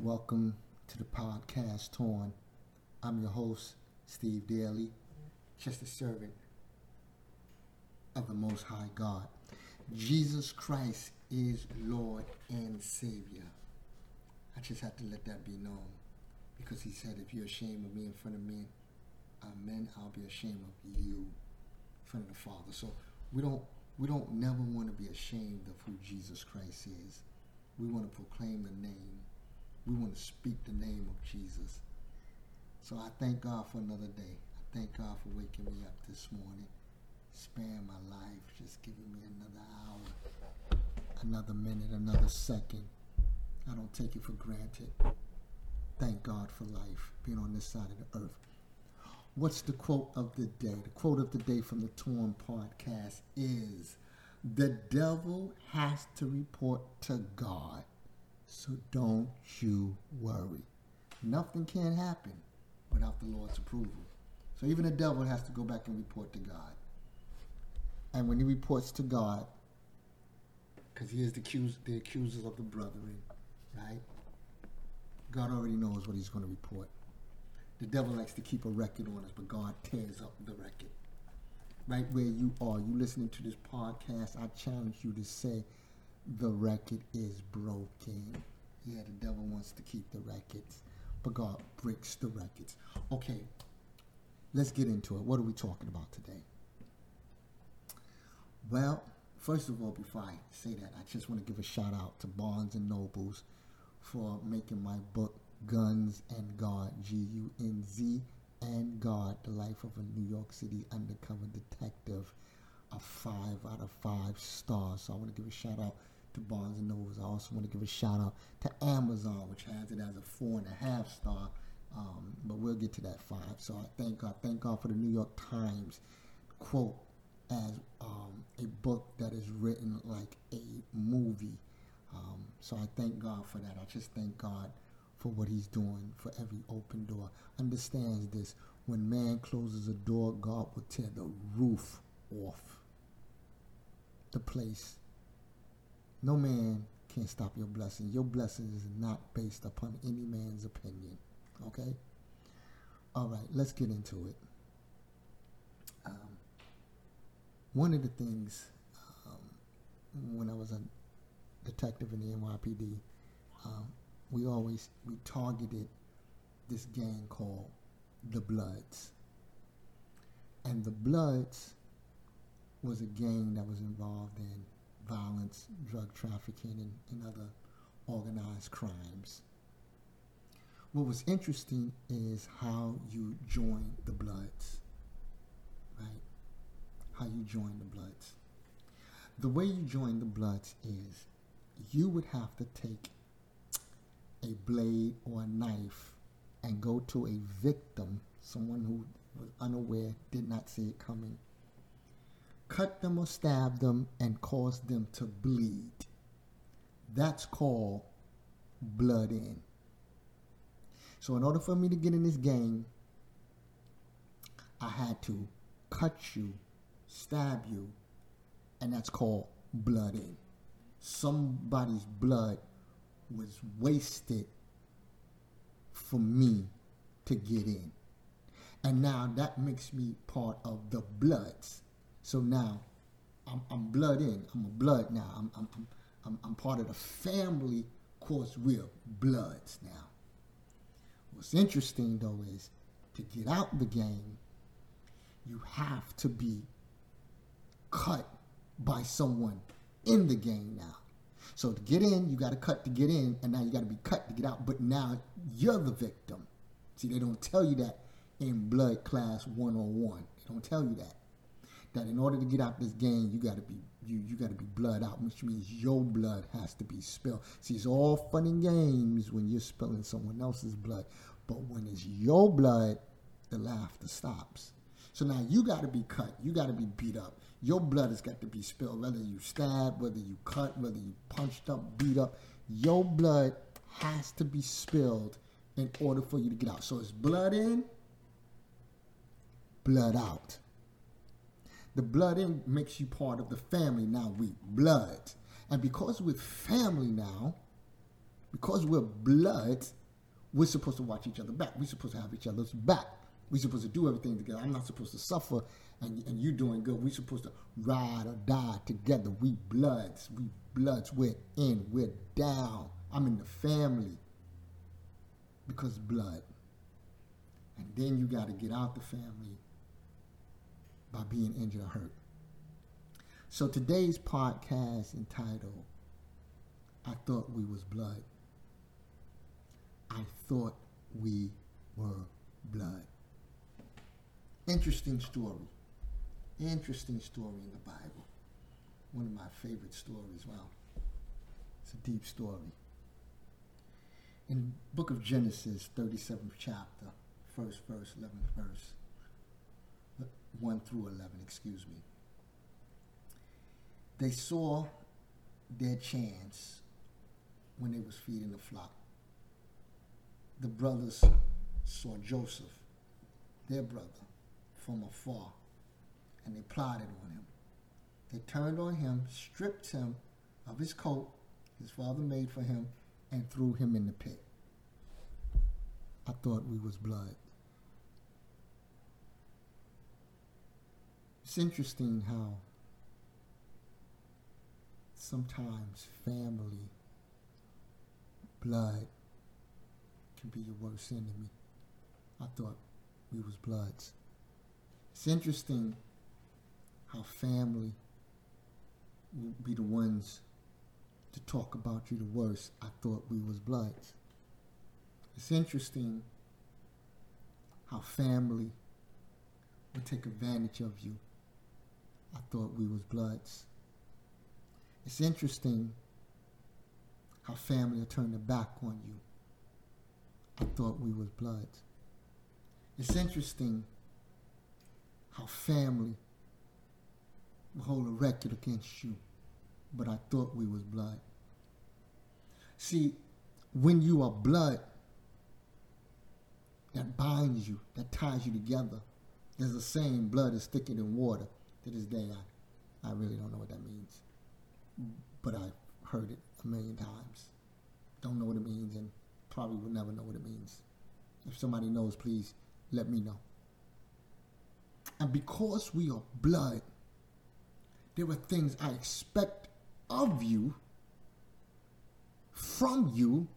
Welcome to the podcast, Torn. I'm your host, Steve Daly, just a servant of the Most High God. Jesus Christ is Lord and Savior. I just have to let that be known because He said, If you're ashamed of me in front of men, uh, amen, I'll be ashamed of you in front of the Father. So we don't we don't never want to be ashamed of who Jesus Christ is. We want to proclaim the name. We want to speak the name of Jesus. So I thank God for another day. I thank God for waking me up this morning, sparing my life, just giving me another hour, another minute, another second. I don't take it for granted. Thank God for life, being on this side of the earth. What's the quote of the day? The quote of the day from the Torn podcast is The devil has to report to God, so don't you worry. Nothing can happen without the Lord's approval. So even the devil has to go back and report to God. And when he reports to God, because he is the, accus- the accusers of the brethren, right? God already knows what he's going to report. The devil likes to keep a record on us, but God tears up the record. Right where you are, you listening to this podcast, I challenge you to say, the record is broken. Yeah, the devil wants to keep the records, but God breaks the records. Okay, let's get into it. What are we talking about today? Well, first of all, before I say that, I just want to give a shout out to Barnes and Nobles for making my book Guns and God, G U N Z and God, The Life of a New York City Undercover Detective, a five out of five stars. So I want to give a shout out to Barnes and Nobles. I also want to give a shout out to Amazon, which has it as a four and a half star. Um, but we'll get to that five. So I thank God. Thank God for the New York Times quote as um, a book that is written like a movie. Um, so I thank God for that. I just thank God for what He's doing for every open door. Understands this: when man closes a door, God will tear the roof off the place. No man can stop your blessing. Your blessing is not based upon any man's opinion. Okay? All right, let's get into it. Um, one of the things um, when I was a detective in the NYPD, um, we always we targeted this gang called the Bloods, and the Bloods was a gang that was involved in violence, drug trafficking, and, and other organized crimes. What was interesting is how you join the Bloods, right? How you join the Bloods. The way you join the Bloods is you would have to take a blade or a knife and go to a victim, someone who was unaware, did not see it coming, cut them or stab them and cause them to bleed. That's called blood in. So, in order for me to get in this game, I had to cut you, stab you, and that's called blood in. Somebody's blood was wasted for me to get in. And now that makes me part of the Bloods. So now I'm, I'm blood in. I'm a blood now. I'm, I'm, I'm, I'm, part of the family. Of course, we're Bloods now. What's interesting though is to get out the game, you have to be cut by someone in the game now. So to get in, you got to cut to get in, and now you got to be cut to get out. But now you're the victim. See, they don't tell you that in Blood Class 101. They don't tell you that. That in order to get out this game, you got to be you you got to be blood out, which means your blood has to be spilled. See, it's all fun and games when you're spilling someone else's blood, but when it's your blood, the laughter stops. So now you got to be cut. You got to be beat up. Your blood has got to be spilled, whether you stab, whether you cut, whether you punched up, beat up. Your blood has to be spilled in order for you to get out. So it's blood in, blood out. The blood in makes you part of the family. Now we blood. And because we're family now, because we're blood, we're supposed to watch each other back. We're supposed to have each other's back. We're supposed to do everything together. I'm not supposed to suffer and, and you doing good. We're supposed to ride or die together. We bloods. We bloods. We're in. We're down. I'm in the family because blood. And then you got to get out the family by being injured or hurt. So today's podcast entitled I Thought We Was Blood. I thought we were blood. Interesting story. Interesting story in the Bible. One of my favorite stories. Wow. It's a deep story. In book of Genesis, 37th chapter, first verse, 11th verse, 1 through 11, excuse me. They saw their chance when they was feeding the flock. The brothers saw Joseph, their brother, from afar, and they plotted on him. They turned on him, stripped him of his coat his father made for him, and threw him in the pit. I thought we was blood. It's interesting how sometimes family, blood, can be your worst enemy. I thought we was bloods. It's interesting how family will be the ones to talk about you the worst. I thought we was bloods. It's interesting how family would take advantage of you. I thought we was bloods. It's interesting how family will turn their back on you. I thought we was bloods. It's interesting how family will hold a record against you, but I thought we was blood. See, when you are blood, that binds you, that ties you together. There's a saying, blood is thicker than water. To this day, I, I really don't know what that means. But I've heard it a million times. Don't know what it means and probably will never know what it means. If somebody knows, please let me know. And because we are blood, there are things I expect of you, from you,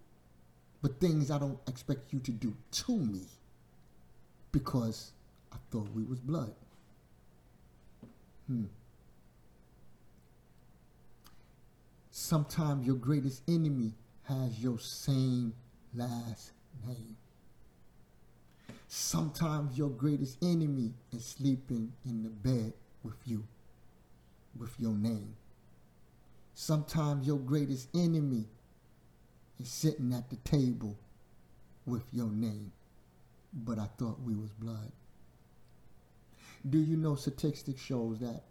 but things I don't expect you to do to me because I thought we was blood. Hmm. Sometimes your greatest enemy has your same last name. Sometimes your greatest enemy is sleeping in the bed with you, with your name. Sometimes your greatest enemy is sitting at the table with your name. But I thought we was blood. Do you know statistics shows that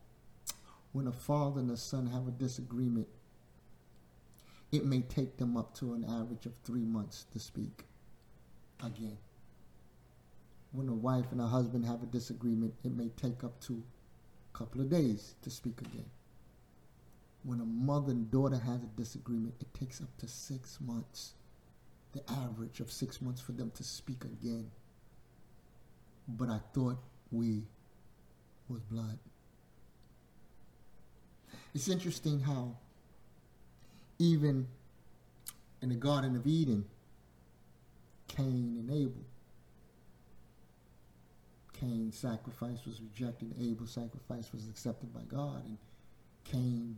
when a father and a son have a disagreement, it may take them up to an average of three months to speak again. When a wife and a husband have a disagreement, it may take up to a couple of days to speak again. When a mother and daughter has a disagreement, it takes up to six months, the average of six months for them to speak again. But I thought we was blood. It's interesting how even in the Garden of Eden, Cain and Abel. Cain's sacrifice was rejected, Abel's sacrifice was accepted by God, and Cain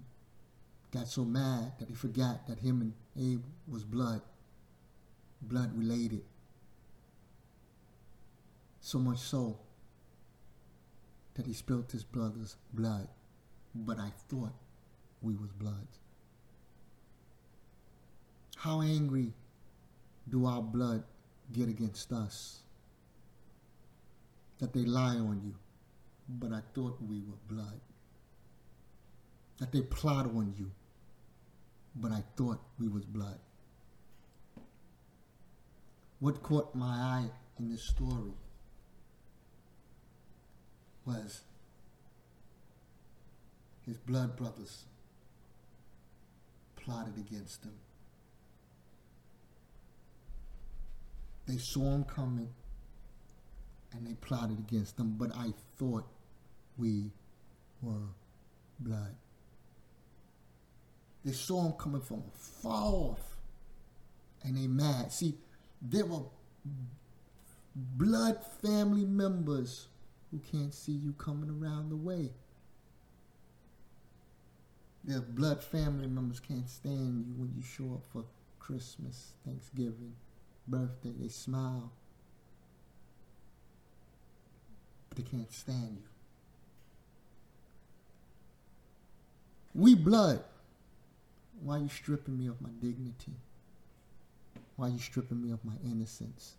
got so mad that he forgot that him and Abel was blood, blood related. So much so that he spilt his brother's blood. But I thought we was blood. How angry do our blood get against us? That they lie on you, but I thought we were blood. That they plot on you, but I thought we was blood. What caught my eye in this story was his blood brothers plotted against him They saw him coming and they plotted against him, but I thought we were blood. They saw him coming from far off and they mad. See, there were blood family members who can't see you coming around the way. Their blood family members can't stand you when you show up for Christmas, Thanksgiving, birthday. They smile. But they can't stand you. We blood. Why are you stripping me of my dignity? Why are you stripping me of my innocence?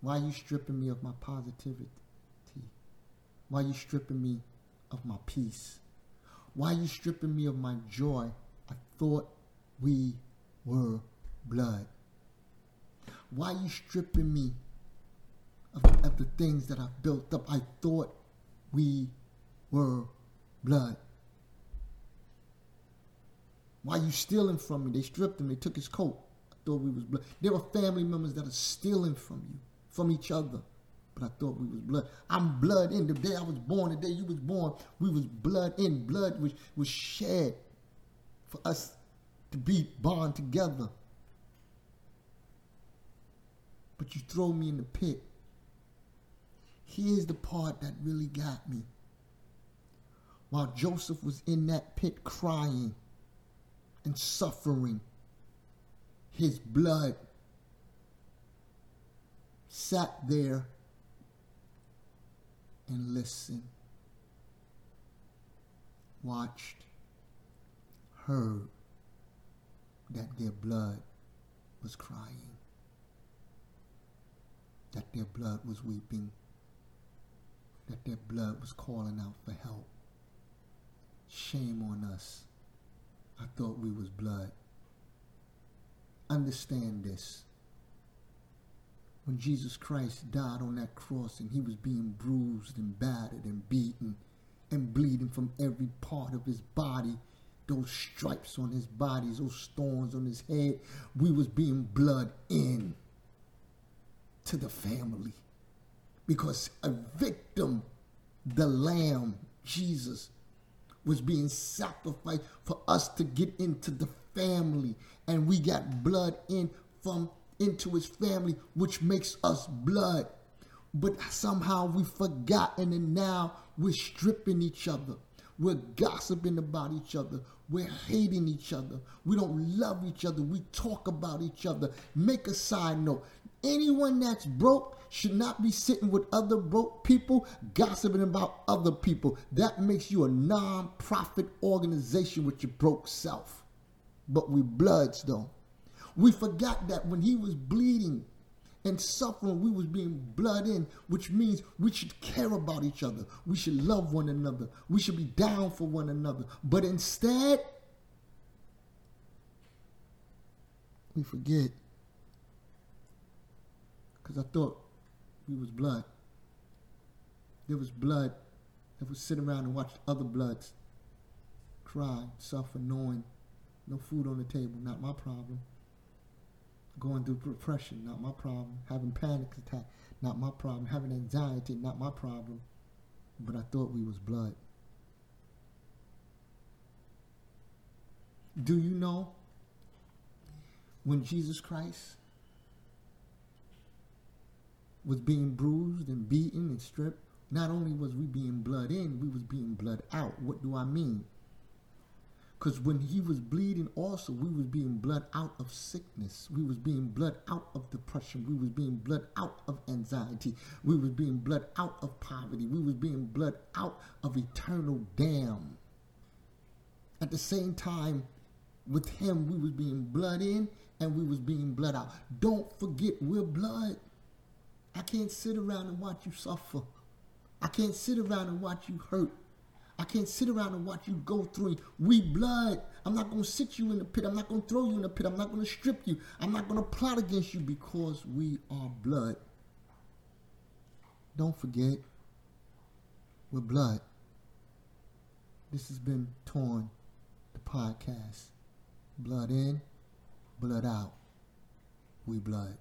Why are you stripping me of my positivity? Why are you stripping me of my peace? Why are you stripping me of my joy? I thought we were blood. Why are you stripping me of, of the things that I've built up? I thought we were blood. Why are you stealing from me? They stripped him. They took his coat. I thought we was blood. There were family members that are stealing from you, from each other. But I thought we was blood. I'm blood in. The day I was born, the day you was born, we was blood in. Blood was, was shed for us to be bond together. But you throw me in the pit. Here's the part that really got me. While Joseph was in that pit crying and suffering, his blood sat there and listened, watched, heard that their blood was crying, that their blood was weeping, that their blood was calling out for help. Shame on us. I thought we was blood. Understand this. When Jesus Christ died on that cross and he was being bruised and battered and beaten and bleeding from every part of his body, those stripes on his body, those thorns on his head, we was being blood in to the family. Because a victim, the lamb, Jesus, was being sacrificed for us to get into the family. And we got blood in from into his family, which makes us blood. But somehow we've forgotten and now we're stripping each other. We're gossiping about each other. We're hating each other. We don't love each other. We talk about each other. Make a side note. Anyone that's broke should not be sitting with other broke people gossiping about other people. That makes you a non-profit organization with your broke self. But we bloods though. We forgot that when he was bleeding and suffering, we was being blood in, which means we should care about each other. We should love one another. We should be down for one another. But instead, we forget. Because I thought we was blood. There was blood that would sit around and watch other bloods cry, suffer, knowing no food on the table, not my problem going through depression, not my problem. Having panic attack, not my problem. Having anxiety, not my problem. But I thought we was blood. Do you know when Jesus Christ was being bruised and beaten and stripped, not only was we being blood in, we was being blood out. What do I mean? Because when he was bleeding also, we was being blood out of sickness. We was being blood out of depression. We was being blood out of anxiety. We was being blood out of poverty. We was being blood out of eternal damn. At the same time, with him, we was being blood in and we was being blood out. Don't forget, we're blood. I can't sit around and watch you suffer. I can't sit around and watch you hurt. I can't sit around and watch you go through. We blood. I'm not going to sit you in the pit. I'm not going to throw you in the pit. I'm not going to strip you. I'm not going to plot against you because we are blood. Don't forget, we're blood. This has been Torn, the podcast. Blood in, blood out. We blood.